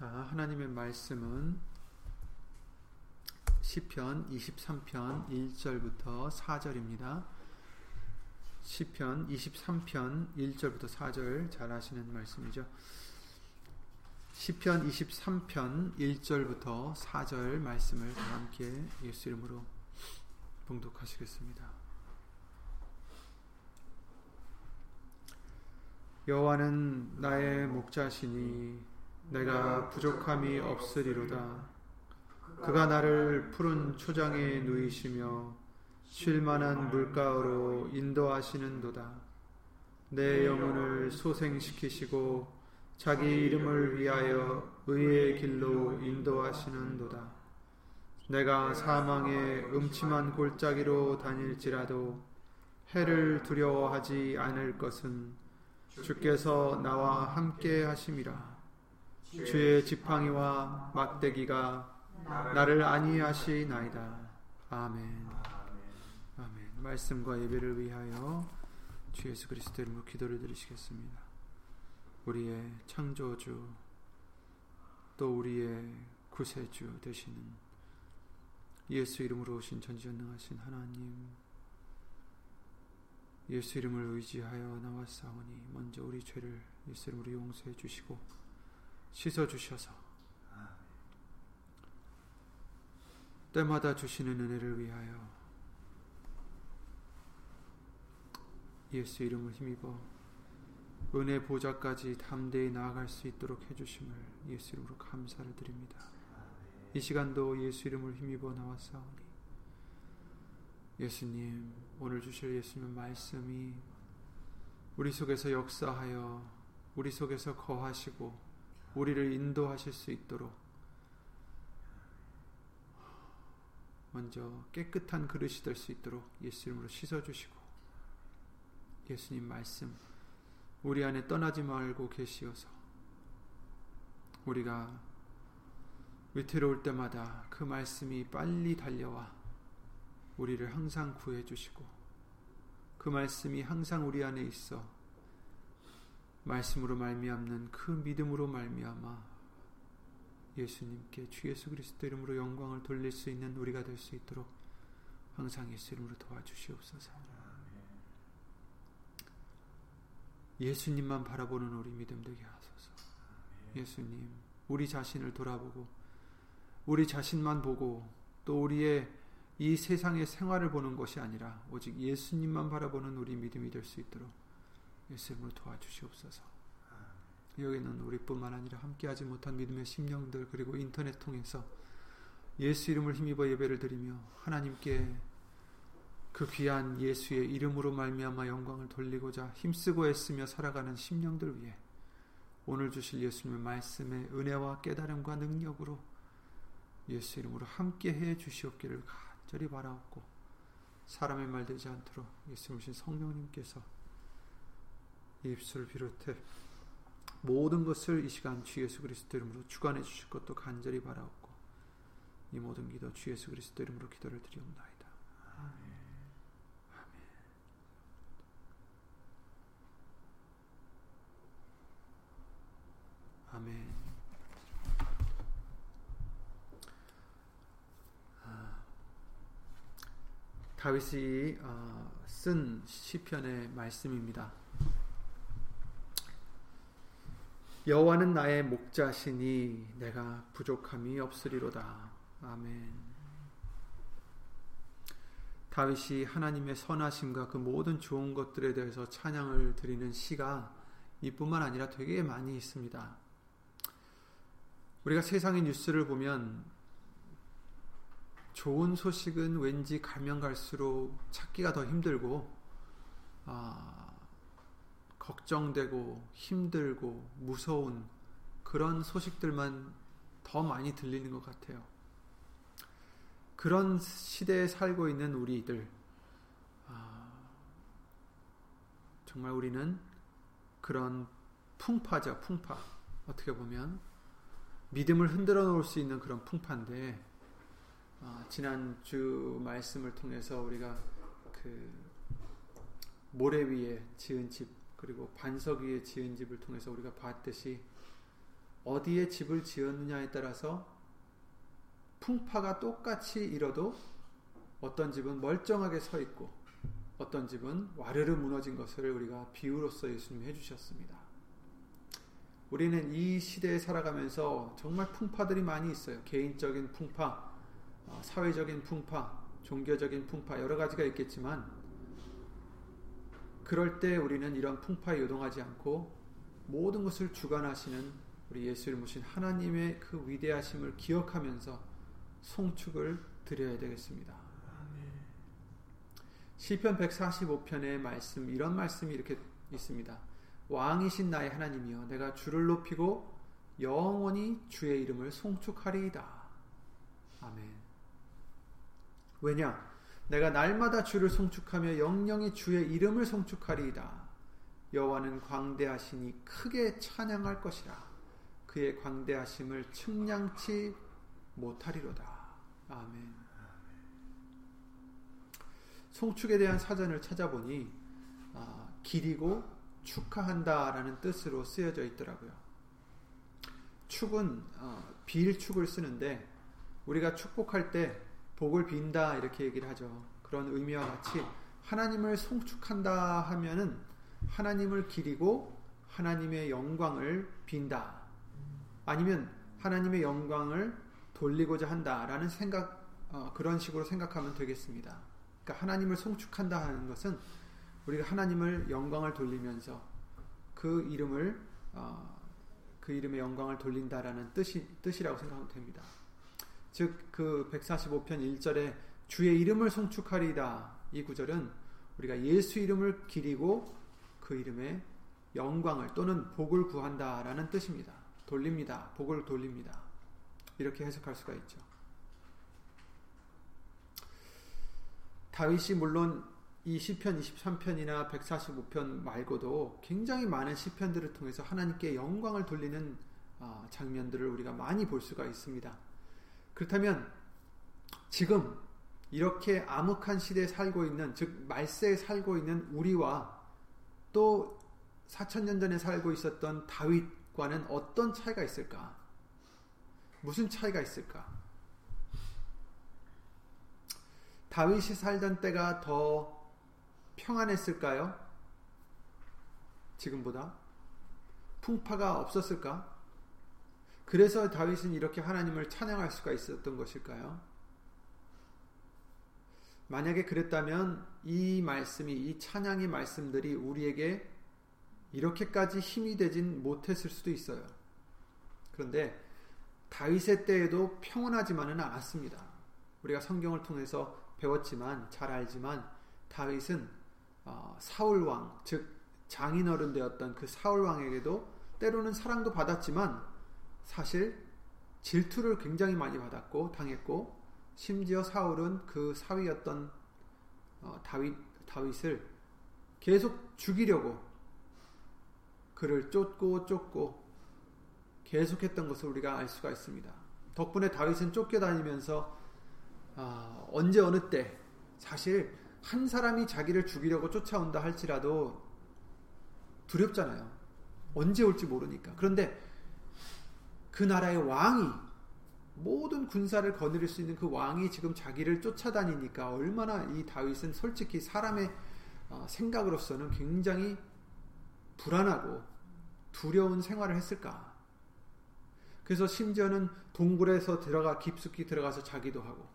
자, 하나님의 말씀은 시편 23편 1절부터 4절입니다. 시편 23편 1절부터 4절 잘 아시는 말씀이죠. 시편 23편 1절부터 4절 말씀을 다 함께 예수 이름으로 봉독하시겠습니다. 여호와는 나의 목자시니 내가 부족함이 없으리로다. 그가 나를 푸른 초장에 누이시며 쉴만한 물가로 인도하시는도다. 내 영혼을 소생시키시고 자기 이름을 위하여 의의 길로 인도하시는도다. 내가 사망의 음침한 골짜기로 다닐지라도 해를 두려워하지 않을 것은 주께서 나와 함께 하심이라. 주의 지팡이와 막대기가 나를 안위하시나이다. 아멘. 아멘. 말씀과 예배를 위하여 주 예수 그리스도 이름으로 기도를 드리시겠습니다. 우리의 창조주 또 우리의 구세주 되시는 예수 이름으로 오신 전지전능하신 하나님 예수 이름을 의지하여 나왔사오니 먼저 우리 죄를 예수 이름으로 용서해 주시고 씻어 주셔서 때마다 주시는 은혜를 위하여 예수 이름을 힘입어 은혜 보좌까지 담대히 나아갈 수 있도록 해주심을 예수 이름으로 감사를 드립니다. 이 시간도 예수 이름을 힘입어 나왔사오니 예수님 오늘 주실 예수님 말씀이 우리 속에서 역사하여 우리 속에서 거하시고 우리를 인도하실 수 있도록 먼저 깨끗한 그릇이 될 수 있도록 예수 이름으로 씻어주시고 예수님 말씀 우리 안에 떠나지 말고 계시어서 우리가 위태로울 때마다 그 말씀이 빨리 달려와 우리를 항상 구해 주시고 그 말씀이 항상 우리 안에 있어 말씀으로 말미암는 그 믿음으로 말미암아 예수님께 주 예수 그리스도 이름으로 영광을 돌릴 수 있는 우리가 될 수 있도록 항상 예수 이름으로 도와주시옵소서. 예수님만 바라보는 우리 믿음 되게 하소서. 예수님, 우리 자신을 돌아보고 우리 자신만 보고 또 우리의 이 세상의 생활을 보는 것이 아니라 오직 예수님만 바라보는 우리 믿음이 될 수 있도록 예수님으로 도와주시옵소서. 여기는 우리뿐만 아니라 함께하지 못한 믿음의 심령들 그리고 인터넷 통해서 예수 이름을 힘입어 예배를 드리며 하나님께 그 귀한 예수의 이름으로 말미암아 영광을 돌리고자 힘쓰고 애쓰며 살아가는 심령들 위해 오늘 주실 예수님의 말씀의 은혜와 깨달음과 능력으로 예수 이름으로 함께 해 주시옵기를 간절히 바라옵고 사람의 말 되지 않도록 예수님 성령님께서 입술을 비롯해 모든 것을 이 시간 주 예수 그리스도 이름으로 주관해 주실 것도 간절히 바라옵고 이 모든 기도 주 예수 그리스도 이름으로 기도를 드리옵나이다. 아멘. 아멘. 아, 다윗이 어, 쓴 시편의 말씀입니다. 여호와는 나의 목자시니 내가 부족함이 없으리로다. 아멘. 다윗이 하나님의 선하심과 그 모든 좋은 것들에 대해서 찬양을 드리는 시가 이뿐만 아니라 되게 많이 있습니다. 우리가 세상의 뉴스를 보면 좋은 소식은 왠지 가면 갈수록 찾기가 더 힘들고 아, 걱정되고 힘들고 무서운 그런 소식들만 더 많이 들리는 것 같아요. 그런 시대에 살고 있는 우리들, 아, 정말 우리는 그런 풍파죠, 풍파. 어떻게 보면 믿음을 흔들어 놓을 수 있는 그런 풍파인데, 아, 지난 주 말씀을 통해서 우리가 그 모래 위에 지은 집 그리고 반석 위에 지은 집을 통해서 우리가 봤듯이 어디에 집을 지었느냐에 따라서 풍파가 똑같이 일어도 어떤 집은 멀쩡하게 서 있고 어떤 집은 와르르 무너진 것을 우리가 비유로서 예수님이 해주셨습니다. 우리는 이 시대에 살아가면서 정말 풍파들이 많이 있어요. 개인적인 풍파, 어, 사회적인 풍파, 종교적인 풍파 여러 가지가 있겠지만 그럴 때 우리는 이런 풍파에 요동하지 않고 모든 것을 주관하시는 우리 예수를 모신 하나님의 그 위대하심을 기억하면서 송축을 드려야 되겠습니다. 시편 145편의 말씀 이런 말씀이 이렇게 있습니다. 왕이신 나의 하나님이여 내가 주를 높이고 영원히 주의 이름을 송축하리이다. 아멘. 왜냐 내가 날마다 주를 송축하며 영영이 주의 이름을 송축하리이다. 여호와는 광대하시니 크게 찬양할 것이라. 그의 광대하심을 측량치 못하리로다. 아멘. 송축에 대한 사전을 찾아보니 아, 기리고 축하한다라는 뜻으로 쓰여져 있더라고요. 축은 어, 빌축을 쓰는데 우리가 축복할 때 복을 빈다 이렇게 얘기를 하죠. 그런 의미와 같이 하나님을 송축한다 하면은 하나님을 기리고 하나님의 영광을 빈다. 아니면 하나님의 영광을 돌리고자 한다라는 생각 어, 그런 식으로 생각하면 되겠습니다. 그러니까 하나님을 송축한다 하는 것은 우리가 하나님을 영광을 돌리면서 그 이름을 어, 그 이름의 영광을 돌린다라는 뜻이 뜻이라고 생각하면 됩니다. 즉 그 145편 1절에 주의 이름을 송축하리다 이 구절은 우리가 예수 이름을 기리고 그 이름의 영광을 또는 복을 구한다라는 뜻입니다. 돌립니다. 복을 돌립니다. 이렇게 해석할 수가 있죠. 다윗이 물론 이 시편 23편이나 145편 말고도 굉장히 많은 시편들을 통해서 하나님께 영광을 돌리는 아, 장면들을 우리가 많이 볼 수가 있습니다. 그렇다면 지금 이렇게 암흑한 시대에 살고 있는 즉 말세에 살고 있는 우리와 또 4천년 전에 살고 있었던 다윗과는 어떤 차이가 있을까? 무슨 차이가 있을까? 다윗이 살던 때가 더 평안했을까요? 지금보다? 풍파가 없었을까? 그래서 다윗은 이렇게 하나님을 찬양할 수가 있었던 것일까요? 만약에 그랬다면 이 말씀이, 이 찬양의 말씀들이 우리에게 이렇게까지 힘이 되진 못했을 수도 있어요. 그런데 다윗의 때에도 평온하지만은 않았습니다. 우리가 성경을 통해서 배웠지만 잘 알지만 다윗은 어, 사울 왕, 즉 장인 어른 되었던 그 사울 왕에게도 때로는 사랑도 받았지만 사실 질투를 굉장히 많이 받았고 당했고 심지어 사울은 그 사위였던 어, 다윗 다윗을 계속 죽이려고 그를 쫓고 쫓고 계속했던 것을 우리가 알 수가 있습니다. 덕분에 다윗은 쫓겨다니면서 아, 언제 어느 때 사실 한 사람이 자기를 죽이려고 쫓아온다 할지라도 두렵잖아요. 언제 올지 모르니까. 그런데 그 나라의 왕이 모든 군사를 거느릴 수 있는 그 왕이 지금 자기를 쫓아다니니까 얼마나 이 다윗은 솔직히 사람의 어, 생각으로서는 굉장히 불안하고 두려운 생활을 했을까. 그래서 심지어는 동굴에서 들어가 깊숙이 들어가서 자기도 하고.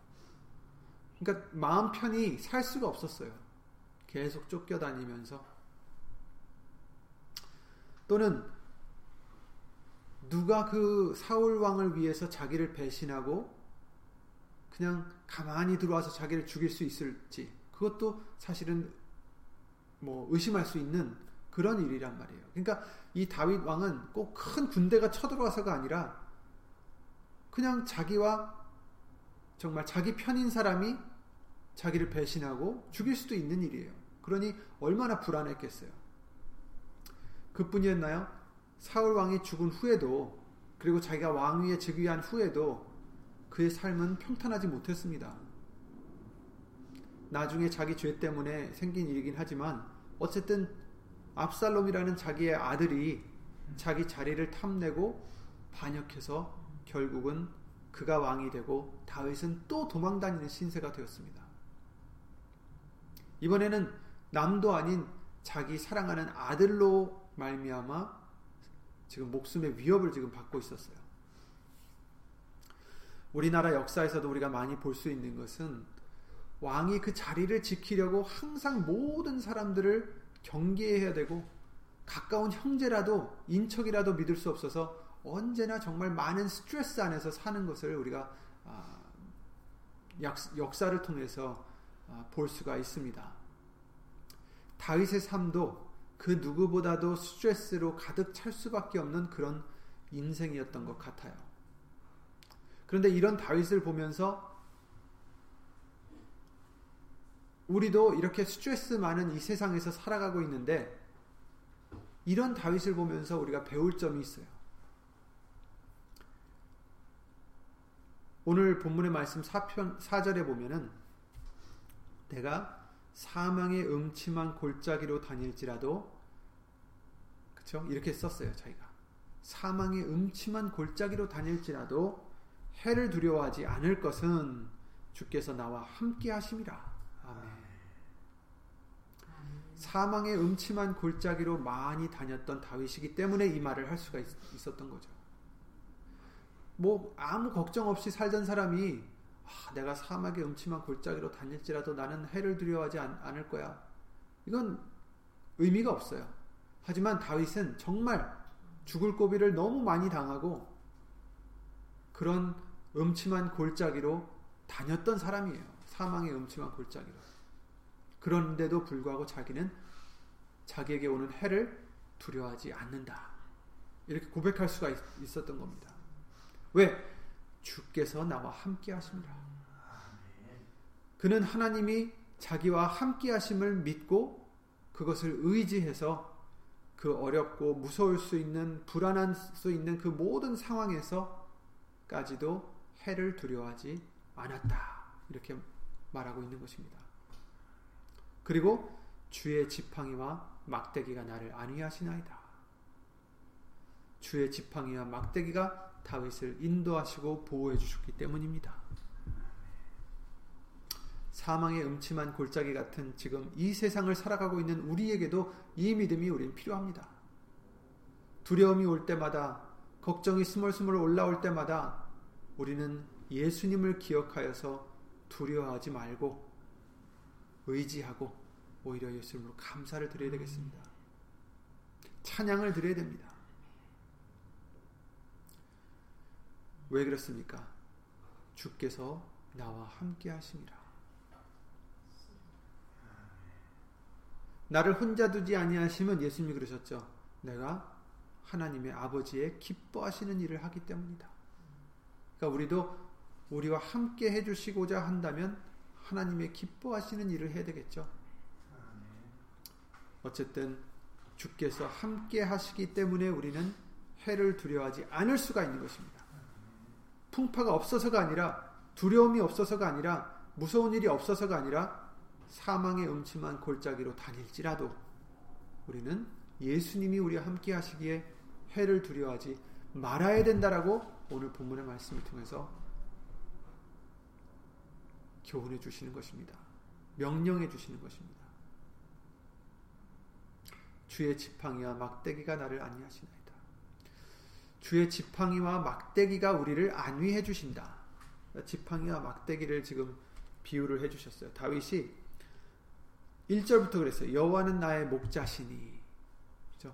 그러니까 마음 편히 살 수가 없었어요. 계속 쫓겨다니면서 또는 누가 그 사울 왕을 위해서 자기를 배신하고 그냥 가만히 들어와서 자기를 죽일 수 있을지 그것도 사실은 뭐 의심할 수 있는 그런 일이란 말이에요. 그러니까 이 다윗 왕은 꼭 큰 군대가 쳐들어와서가 아니라 그냥 자기와 정말 자기 편인 사람이 자기를 배신하고 죽일 수도 있는 일이에요. 그러니 얼마나 불안했겠어요. 그뿐이었나요? 사울 왕이 죽은 후에도 그리고 자기가 왕위에 즉위한 후에도 그의 삶은 평탄하지 못했습니다. 나중에 자기 죄 때문에 생긴 일이긴 하지만 어쨌든 압살롬이라는 자기의 아들이 자기 자리를 탐내고 반역해서 결국은 그가 왕이 되고 다윗은 또 도망다니는 신세가 되었습니다. 이번에는 남도 아닌 자기 사랑하는 아들로 말미암아 지금 목숨의 위협을 지금 받고 있었어요. 우리나라 역사에서도 우리가 많이 볼 수 있는 것은 왕이 그 자리를 지키려고 항상 모든 사람들을 경계해야 되고 가까운 형제라도 인척이라도 믿을 수 없어서 언제나 정말 많은 스트레스 안에서 사는 것을 우리가 아, 역사를 통해서 아, 볼 수가 있습니다. 다윗의 삶도 그 누구보다도 스트레스로 가득 찰 수밖에 없는 그런 인생이었던 것 같아요. 그런데 이런 다윗을 보면서 우리도 이렇게 스트레스 많은 이 세상에서 살아가고 있는데 이런 다윗을 보면서 우리가 배울 점이 있어요. 오늘 본문의 말씀 4편 4절에 보면은 내가 사망의 음침한 골짜기로 다닐지라도 그렇죠? 이렇게 썼어요, 자기가. 사망의 음침한 골짜기로 다닐지라도 해를 두려워하지 않을 것은 주께서 나와 함께 하심이라. 아멘. 사망의 음침한 골짜기로 많이 다녔던 다윗이기 때문에 이 말을 할 수가 있, 었던 거죠. 뭐 아무 걱정 없이 살던 사람이 아, 내가 사막의 음침한 골짜기로 다닐지라도 나는 해를 두려워하지 않, 않을 거야. 이건 의미가 없어요. 하지만 다윗은 정말 죽을 고비를 너무 많이 당하고 그런 음침한 골짜기로 다녔던 사람이에요. 사망의 음침한 골짜기로. 그런데도 불구하고 자기는 자기에게 오는 해를 두려워하지 않는다. 이렇게 고백할 수가 있, 었던 겁니다. 왜? 주께서 나와 함께 하십니다. 그는 하나님이 자기와 함께 하심을 믿고 그것을 의지해서 그 어렵고 무서울 수 있는 불안한 수 있는 그 모든 상황에서까지도 해를 두려워하지 않았다. 이렇게 말하고 있는 것입니다. 그리고 주의 지팡이와 막대기가 나를 안위하시나이다. 주의 지팡이와 막대기가 다윗을 인도하시고 보호해 주셨기 때문입니다. 사망의 음침한 골짜기 같은 지금 이 세상을 살아가고 있는 우리에게도 이 믿음이 우린 필요합니다. 두려움이 올 때마다 걱정이 스멀스멀 올라올 때마다 우리는 예수님을 기억하여서 두려워하지 말고 의지하고 오히려 예수님으로 감사를 드려야 되겠습니다. 찬양을 드려야 됩니다. 왜 그렇습니까? 주께서 나와 함께 하심이라. 나를 혼자 두지 아니하시면 예수님이 그러셨죠. 내가 하나님의 아버지의 기뻐하시는 일을 하기 때문이다. 그러니까 우리도 우리와 함께 해주시고자 한다면 하나님의 기뻐하시는 일을 해야 되겠죠. 어쨌든 주께서 함께 하시기 때문에 우리는 해를 두려워하지 않을 수가 있는 것입니다. 풍파가 없어서가 아니라 두려움이 없어서가 아니라 무서운 일이 없어서가 아니라 사망의 음침한 골짜기로 다닐지라도 우리는 예수님이 우리와 함께 하시기에 해를 두려워하지 말아야 된다라고 오늘 본문의 말씀을 통해서 교훈해 주시는 것입니다. 명령해 주시는 것입니다. 주의 지팡이와 막대기가 나를 안위하시나이다. 주의 지팡이와 막대기가 우리를 안위해 주신다. 지팡이와 막대기를 지금 비유를 해 주셨어요. 다윗이 1절부터 그랬어요. 여호와는 나의 목자시니. 그죠?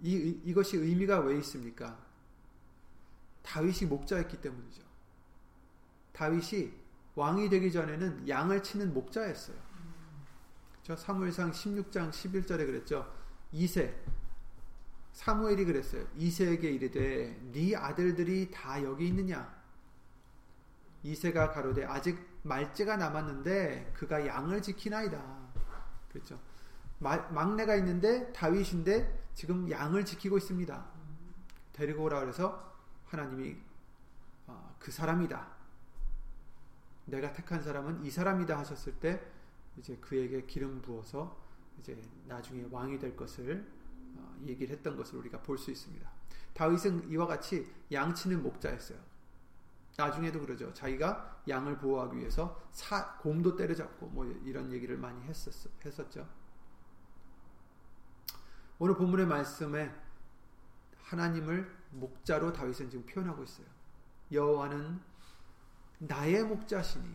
이 이 것이 의미가 왜 있습니까? 다윗이 목자였기 때문이죠. 다윗이 왕이 되기 전에는 양을 치는 목자였어요. 저 사무엘상 16장 11절에 그랬죠. 이세 사무엘이 그랬어요. 이세에게 이르되 네 아들들이 다 여기 있느냐? 이세가 가로되 아직 말째가 남았는데 그가 양을 지키나이다. 그렇죠. 막내가 있는데 다윗인데 지금 양을 지키고 있습니다. 데리고 오라 그래서 하나님이 어, 그 사람이다. 내가 택한 사람은 이 사람이다 하셨을 때 이제 그에게 기름 부어서 이제 나중에 왕이 될 것을 어, 얘기를 했던 것을 우리가 볼 수 있습니다. 다윗은 이와 같이 양치는 목자였어요. 나중에도 그러죠. 자기가 양을 보호하기 위해서 사, 곰도 때려잡고 뭐 이런 얘기를 많이 했었, 했었죠. 오늘 본문의 말씀에 하나님을 목자로 다윗은 지금 표현하고 있어요. 여호와는 나의 목자시니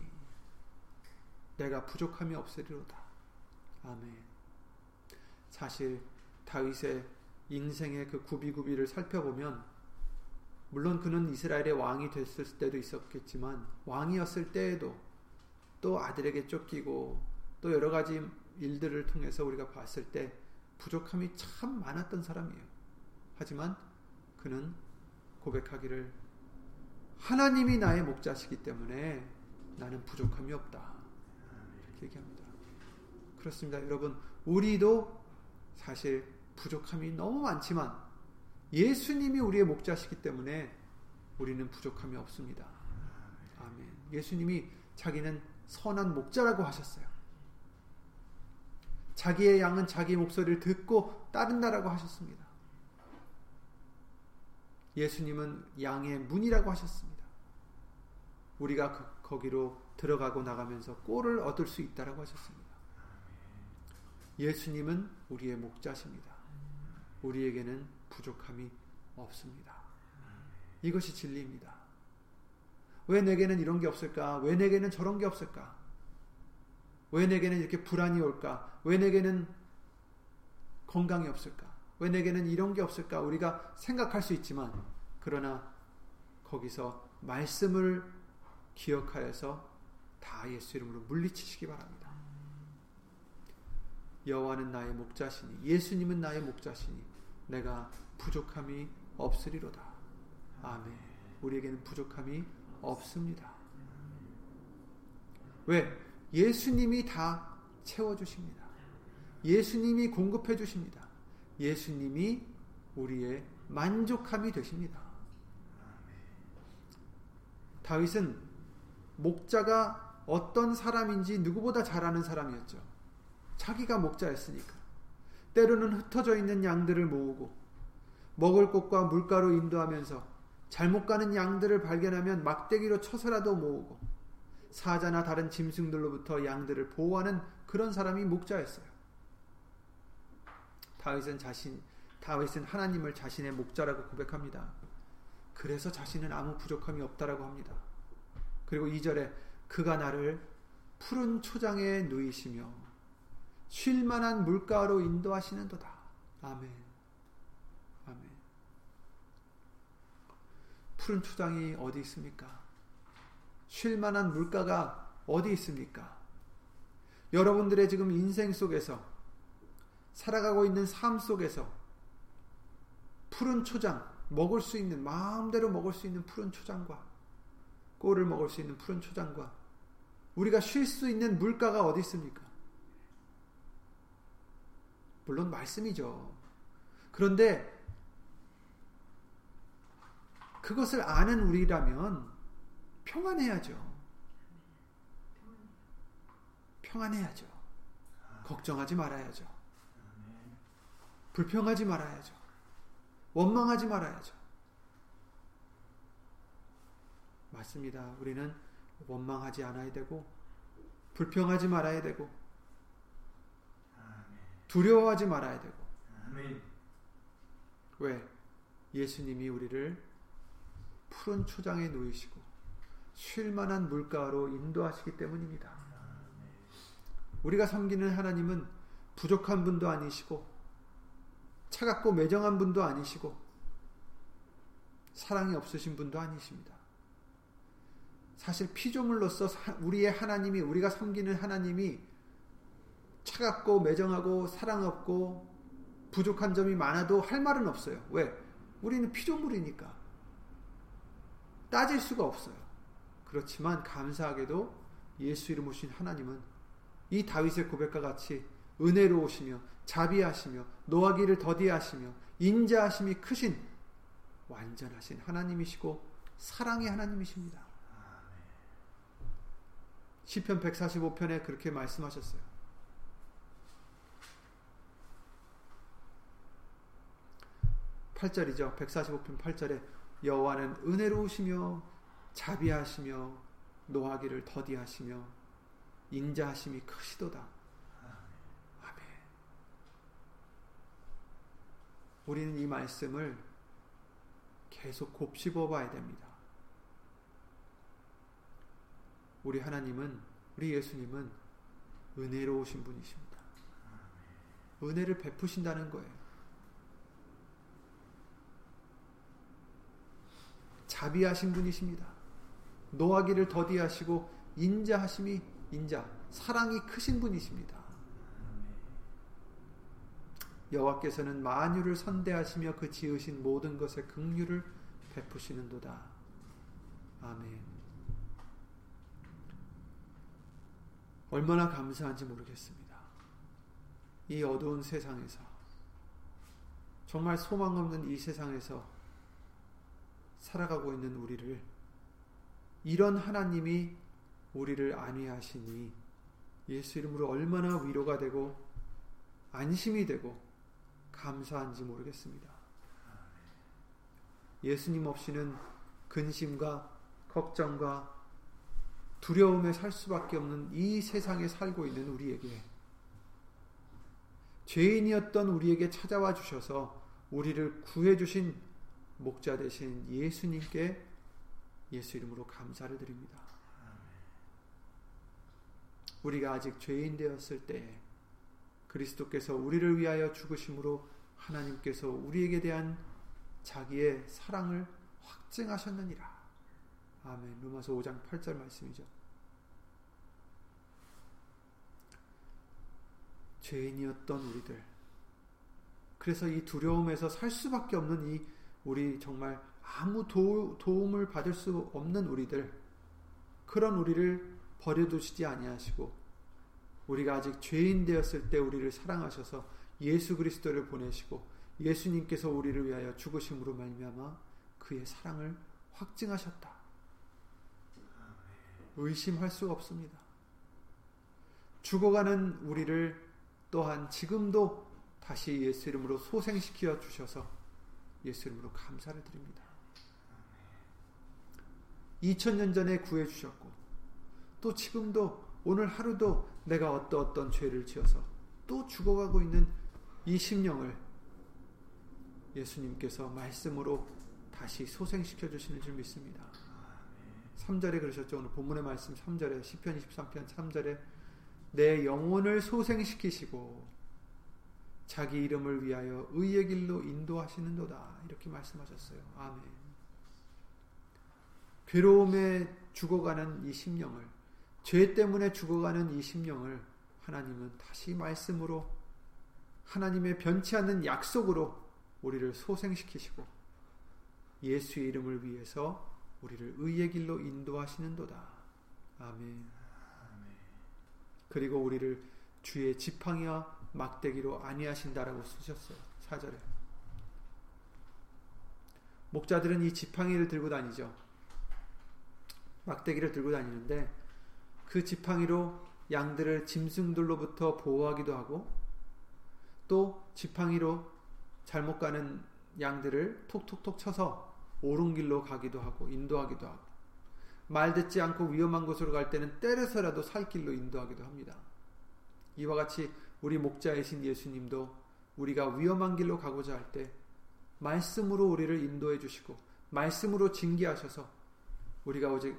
내가 부족함이 없으리로다. 아멘. 사실 다윗의 인생의 그 구비구비를 살펴보면 물론 그는 이스라엘의 왕이 됐을 때도 있었겠지만 왕이었을 때에도 또 아들에게 쫓기고 또 여러 가지 일들을 통해서 우리가 봤을 때 부족함이 참 많았던 사람이에요. 하지만 그는 고백하기를 하나님이 나의 목자시기 때문에 나는 부족함이 없다. 이렇게 얘기합니다. 그렇습니다. 여러분, 우리도 사실 부족함이 너무 많지만 예수님이 우리의 목자시기 때문에 우리는 부족함이 없습니다. 아멘. 예수님이 자기는 선한 목자라고 하셨어요. 자기의 양은 자기 목소리를 듣고 따른다라고 하셨습니다. 예수님은 양의 문이라고 하셨습니다. 우리가 그, 거기로 들어가고 나가면서 꼴을 얻을 수 있다라고 하셨습니다. 예수님은 우리의 목자십니다. 우리에게는 부족함이 없습니다. 이것이 진리입니다. 왜 내게는 이런 게 없을까? 왜 내게는 저런 게 없을까? 왜 내게는 이렇게 불안이 올까? 왜 내게는 건강이 없을까? 왜 내게는 이런 게 없을까? 우리가 생각할 수 있지만, 그러나 거기서 말씀을 기억하여서 다 예수 이름으로 물리치시기 바랍니다. 여호와는 나의 목자시니 예수님은 나의 목자시니 내가 부족함이 없으리로다. 아멘. 우리에게는 부족함이 없습니다. 왜? 예수님이 다 채워 주십니다. 예수님이 공급해 주십니다. 예수님이 우리의 만족함이 되십니다. 다윗은 목자가 어떤 사람인지 누구보다 잘 아는 사람이었죠. 자기가 목자였으니까. 때로는 흩어져 있는 양들을 모으고 먹을 곳과 물가로 인도하면서 잘못 가는 양들을 발견하면 막대기로 쳐서라도 모으고 사자나 다른 짐승들로부터 양들을 보호하는 그런 사람이 목자였어요. 다윗은 자신 다윗은 하나님을 자신의 목자라고 고백합니다. 그래서 자신은 아무 부족함이 없다라고 합니다. 그리고 2절에 그가 나를 푸른 초장에 누이시며 쉴 만한 물가로 인도하시는도다. 아멘. 아멘. 푸른 초장이 어디 있습니까? 쉴 만한 물가가 어디 있습니까? 여러분들의 지금 인생 속에서 살아가고 있는 삶 속에서 푸른 초장, 먹을 수 있는, 마음대로 먹을 수 있는 푸른 초장과 꼴을 먹을 수 있는 푸른 초장과 우리가 쉴 수 있는 물가가 어디 있습니까? 물론 말씀이죠. 그런데 그것을 아는 우리라면 평안해야죠. 평안해야죠. 걱정하지 말아야죠. 불평하지 말아야죠. 원망하지 말아야죠. 맞습니다. 우리는 원망하지 않아야 되고, 불평하지 말아야 되고, 두려워하지 말아야 되고. 왜? 예수님이 우리를 푸른 초장에 놓이시고 쉴만한 물가로 인도하시기 때문입니다. 우리가 섬기는 하나님은 부족한 분도 아니시고 차갑고 매정한 분도 아니시고 사랑이 없으신 분도 아니십니다. 사실 피조물로서 우리의 하나님이 우리가 섬기는 하나님이 차갑고 매정하고 사랑 없고 부족한 점이 많아도 할 말은 없어요. 왜? 우리는 피조물이니까. 따질 수가 없어요. 그렇지만 감사하게도 예수 이름 오신 하나님은 이 다윗의 고백과 같이 은혜로우시며 자비하시며 노하기를 더디하시며 인자하심이 크신 완전하신 하나님이시고 사랑의 하나님이십니다. 시편 145편에 그렇게 말씀하셨어요. 8절이죠. 145편 8절에 여호와는 은혜로우시며 자비하시며 노하기를 더디하시며 인자하심이 크시도다. 아멘. 우리는 이 말씀을 계속 곱씹어 봐야 됩니다. 우리 하나님은 우리 예수님은 은혜로우신 분이십니다. 은혜를 베푸신다는 거예요. 자비하신 분이십니다. 노하기를 더디하시고 인자하심이 인자 사랑이 크신 분이십니다. 여호와께서는 만유를 선대하시며 그 지으신 모든 것에 긍휼을 베푸시는도다. 아멘. 얼마나 감사한지 모르겠습니다. 이 어두운 세상에서 정말 소망 없는 이 세상에서 살아가고 있는 우리를 이런 하나님이 우리를 안위하시니 예수 이름으로 얼마나 위로가 되고 안심이 되고 감사한지 모르겠습니다. 예수님 없이는 근심과 걱정과 두려움에 살 수밖에 없는 이 세상에 살고 있는 우리에게 죄인이었던 우리에게 찾아와 주셔서 우리를 구해 주신 목자 되신 예수님께 예수 이름으로 감사를 드립니다. 우리가 아직 죄인 되었을 때 그리스도께서 우리를 위하여 죽으심으로 하나님께서 우리에게 대한 자기의 사랑을 확증하셨느니라. 아멘. 로마서 5장 8절 말씀이죠. 죄인이었던 우리들. 그래서 이 두려움에서 살 수밖에 없는 이 우리 정말 아무 도, 도움을 받을 수 없는 우리들 그런 우리를 버려두시지 아니하시고 우리가 아직 죄인 되었을 때 우리를 사랑하셔서 예수 그리스도를 보내시고 예수님께서 우리를 위하여 죽으심으로 말미암아 그의 사랑을 확증하셨다. 의심할 수가 없습니다. 죽어가는 우리를 또한 지금도 다시 예수 이름으로 소생시켜 주셔서 예수 이름으로 감사를 드립니다. 2000년 전에 구해 주셨고 또 지금도 오늘 하루도 내가 어떠 어떤 죄를 지어서 또 죽어가고 있는 이 심령을 예수님께서 말씀으로 다시 소생시켜 주시는 줄 믿습니다. 3절에 그러셨죠. 오늘 본문의 말씀 3절에 10편 23편 3절에 내 영혼을 소생시키시고 자기 이름을 위하여 의의 길로 인도하시는도다. 이렇게 말씀하셨어요. 아멘. 괴로움에 죽어가는 이 심령을 죄 때문에 죽어가는 이 심령을 하나님은 다시 말씀으로 하나님의 변치 않는 약속으로 우리를 소생시키시고 예수의 이름을 위해서 우리를 의의 길로 인도하시는도다. 아멘. 그리고 우리를 주의 지팡이와 막대기로 아니하신다라고 쓰셨어요. 사절에. 목자들은 이 지팡이를 들고 다니죠. 막대기를 들고 다니는데 그 지팡이로 양들을 짐승들로부터 보호하기도 하고 또 지팡이로 잘못 가는 양들을 톡톡톡 쳐서 옳은 길로 가기도 하고 인도하기도 하고 말 듣지 않고 위험한 곳으로 갈 때는 때려서라도 살 길로 인도하기도 합니다. 이와 같이 우리 목자이신 예수님도 우리가 위험한 길로 가고자 할 때 말씀으로 우리를 인도해 주시고 말씀으로 징계하셔서 우리가 오직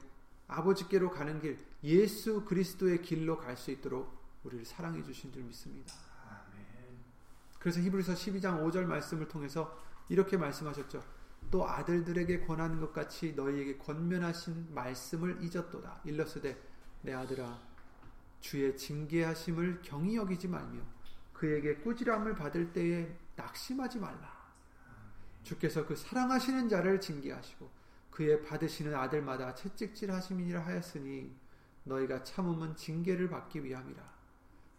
아버지께로 가는 길 예수 그리스도의 길로 갈 수 있도록 우리를 사랑해 주신 줄 믿습니다. 그래서 히브리서 12장 5절 말씀을 통해서 이렇게 말씀하셨죠. 또 아들들에게 권하는 것 같이 너희에게 권면하신 말씀을 잊었도다. 일러스되 내 아들아 주의 징계하심을 경히 여기지 말며 그에게 꾸지람을 받을 때에 낙심하지 말라. 주께서 그 사랑하시는 자를 징계하시고 그의 받으시는 아들마다 채찍질하심이라 하였으니 너희가 참음은 징계를 받기 위함이라.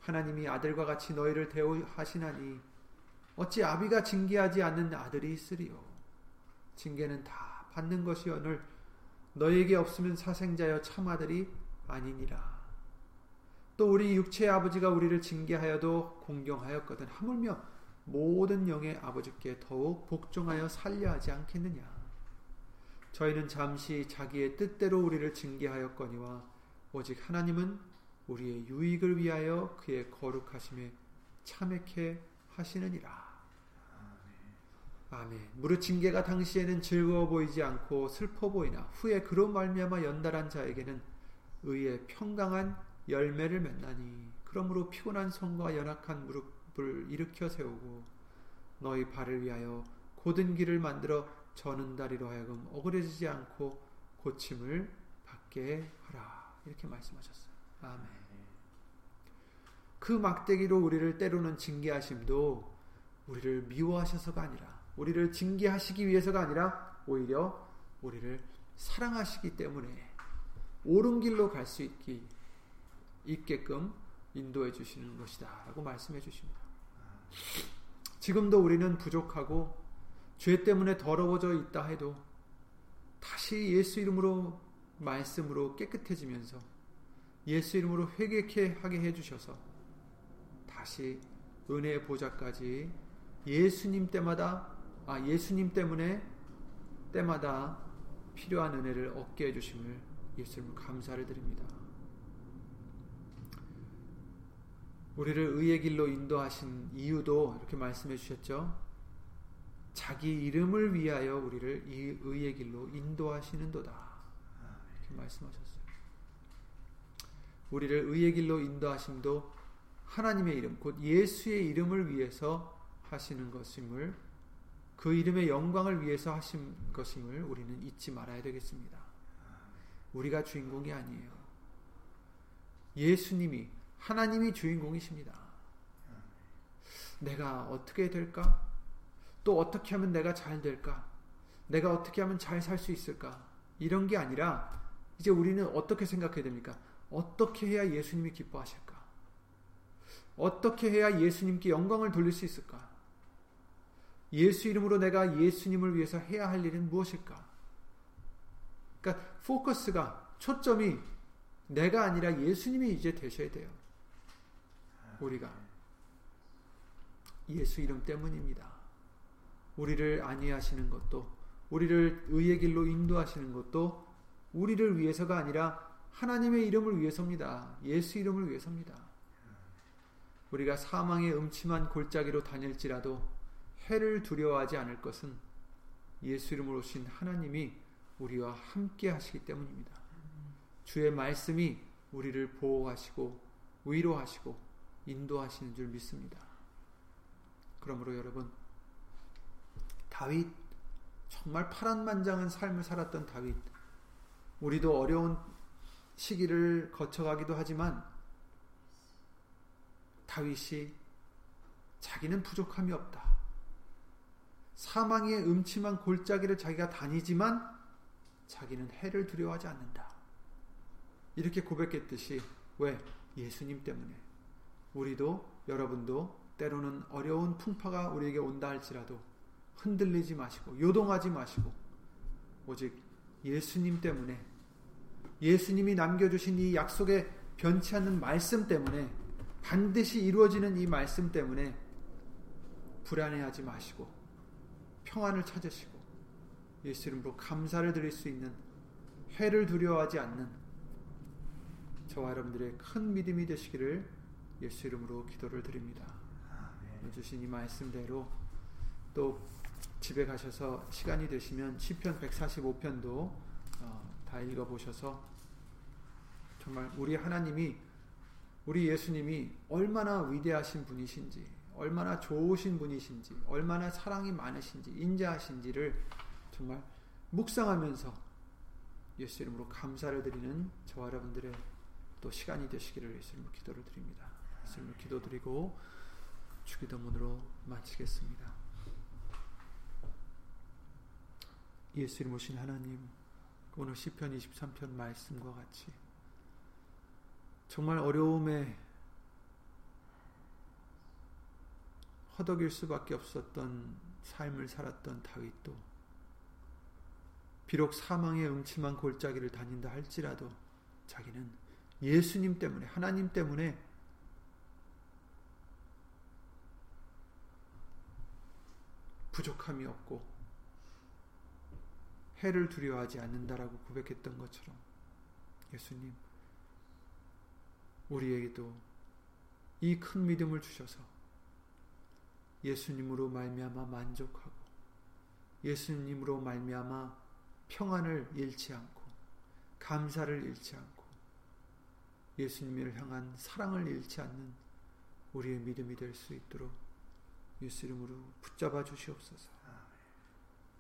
하나님이 아들과 같이 너희를 대우하시나니 어찌 아비가 징계하지 않는 아들이 있으리요. 징계는 다 받는 것이오늘 너희에게 없으면 사생자여 참 아들이 아니니라. 또 우리 육체의 아버지가 우리를 징계하여도 공경하였거든 하물며 모든 영의 아버지께 더욱 복종하여 살려 하지 않겠느냐 저희는 잠시 자기의 뜻대로 우리를 징계하였거니와 오직 하나님은 우리의 유익을 위하여 그의 거룩하심에 참회케 하시느니라. 아멘. 무릇 징계가 당시에는 즐거워 보이지 않고 슬퍼 보이나 후에 그로 말미암아 연달한 자에게는 의의 평강한 열매를 맺나니 그러므로 피곤한 손과 연약한 무릎을 일으켜 세우고 너희 발을 위하여 고든 길을 만들어 저는 다리로 하여금 억울해지지 않고 고침을 받게 하라 이렇게 말씀하셨어요. 아멘. 그 막대기로 우리를 때로는 징계하심도 우리를 미워하셔서가 아니라 우리를 징계하시기 위해서가 아니라 오히려 우리를 사랑하시기 때문에 옳은 길로 갈 수 있기 있게끔 인도해 주시는 것이다 라고 말씀해 주십니다. 지금도 우리는 부족하고 죄 때문에 더러워져 있다 해도 다시 예수 이름으로 말씀으로 깨끗해지면서 예수 이름으로 회개케 하게 해 주셔서 다시 은혜의 보좌까지 예수님 때마다 아 예수님 때문에 때마다 필요한 은혜를 얻게 해 주심을 예수님 감사를 드립니다. 우리를 의의 길로 인도하신 이유도 이렇게 말씀해 주셨죠. 자기 이름을 위하여 우리를 이 의의 길로 인도하시는도다. 이렇게 말씀하셨어요. 우리를 의의 길로 인도하심도 하나님의 이름, 곧 예수의 이름을 위해서 하시는 것임을 그 이름의 영광을 위해서 하신 것임을 우리는 잊지 말아야 되겠습니다. 우리가 주인공이 아니에요. 예수님이 하나님이 주인공이십니다. 내가 어떻게 될까? 또 어떻게 하면 내가 잘 될까? 내가 어떻게 하면 잘 살 수 있을까? 이런 게 아니라 이제 우리는 어떻게 생각해야 됩니까? 어떻게 해야 예수님이 기뻐하실까? 어떻게 해야 예수님께 영광을 돌릴 수 있을까? 예수 이름으로 내가 예수님을 위해서 해야 할 일은 무엇일까? 그러니까 포커스가 초점이 내가 아니라 예수님이 이제 되셔야 돼요. 우리가 예수 이름 때문입니다. 우리를 안위하시는 것도 우리를 의의 길로 인도하시는 것도 우리를 위해서가 아니라 하나님의 이름을 위해서입니다. 예수 이름을 위해서입니다. 우리가 사망의 음침한 골짜기로 다닐지라도 해를 두려워하지 않을 것은 예수 이름으로 오신 하나님이 우리와 함께 하시기 때문입니다. 주의 말씀이 우리를 보호하시고 위로하시고 인도하시는 줄 믿습니다. 그러므로 여러분 다윗 정말 파란만장한 삶을 살았던 다윗 우리도 어려운 시기를 거쳐가기도 하지만 다윗이 자기는 부족함이 없다. 사망의 음침한 골짜기를 자기가 다니지만 자기는 해를 두려워하지 않는다. 이렇게 고백했듯이 왜? 예수님 때문에. 우리도 여러분도 때로는 어려운 풍파가 우리에게 온다 할지라도 흔들리지 마시고 요동하지 마시고 오직 예수님 때문에 예수님이 남겨주신 이 약속의 변치 않는 말씀 때문에 반드시 이루어지는 이 말씀 때문에 불안해하지 마시고 평안을 찾으시고 예수 이름으로 감사를 드릴 수 있는 해를 두려워하지 않는 저와 여러분들의 큰 믿음이 되시기를 예수 이름으로 기도를 드립니다. 주신 이 말씀대로 또 집에 가셔서 시간이 되시면 시편 145편도 어, 다 읽어 보셔서 정말 우리 하나님이 우리 예수님이 얼마나 위대하신 분이신지 얼마나 좋으신 분이신지 얼마나 사랑이 많으신지 인자하신지를 정말 묵상하면서 예수 이름으로 감사를 드리는 저와 여러분들의 또 시간이 되시기를 예수님으로 기도를 드립니다. 예수님으로 기도드리고 주기도문으로 마치겠습니다. 예수 이름 오신 하나님 오늘 시편 23편 말씀과 같이 정말 어려움에 허덕일 수밖에 없었던 삶을 살았던 다윗도 비록 사망의 음침한 골짜기를 다닌다 할지라도 자기는 예수님 때문에 하나님 때문에 부족함이 없고 해를 두려워하지 않는다라고 고백했던 것처럼 예수님 우리에게도 이 큰 믿음을 주셔서 예수님으로 말미암아 만족하고 예수님으로 말미암아 평안을 잃지 않고 감사를 잃지 않고 예수님을 향한 사랑을 잃지 않는 우리의 믿음이 될 수 있도록 예수 이름으로 붙잡아 주시옵소서.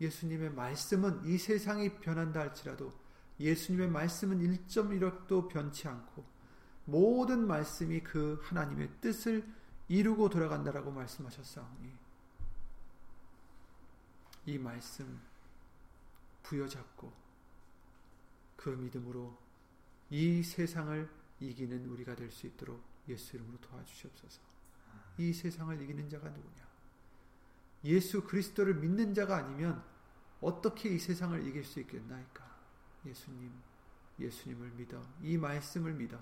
예수님의 말씀은 이 세상이 변한다 할지라도 예수님의 말씀은 1.1억도 변치 않고 모든 말씀이 그 하나님의 뜻을 이루고 돌아간다라고 말씀하셨사오니 이 말씀 부여잡고 그 믿음으로 이 세상을 이기는 우리가 될 수 있도록 예수 이름으로 도와주시옵소서. 이 세상을 이기는 자가 누구냐? 예수 그리스도를 믿는 자가 아니면 어떻게 이 세상을 이길 수 있겠나이까? 예수님, 예수님을 믿어 이 말씀을 믿어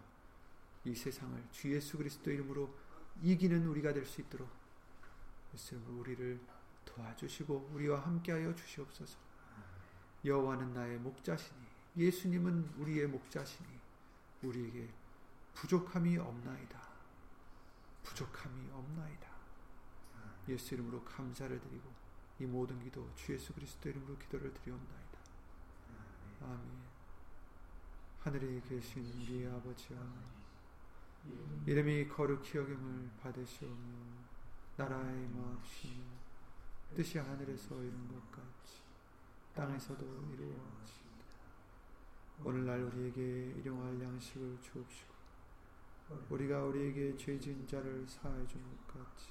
이 세상을 주 예수 그리스도 이름으로 이기는 우리가 될 수 있도록 예수님 우리를 도와주시고 우리와 함께하여 주시옵소서. 여호와는 나의 목자시니 예수님은 우리의 목자시니 우리에게 부족함이 없나이다. 부족함이 없나이다. 예수 이름으로 감사를 드리고 이 모든 기도 주 예수 그리스도 이름으로 기도를 드리옵나이다. 아멘. 하늘에 계신 우리 아버지와 이름이 거룩히 여김을 받으시오며 나라의 마옵시며 뜻이 하늘에서 이룬 것 같이 땅에서도 이루어지이다. 오늘날 우리에게 일용할 양식을 주옵시고 우리가 우리에게 죄 지은 자를 사하여 준것 같이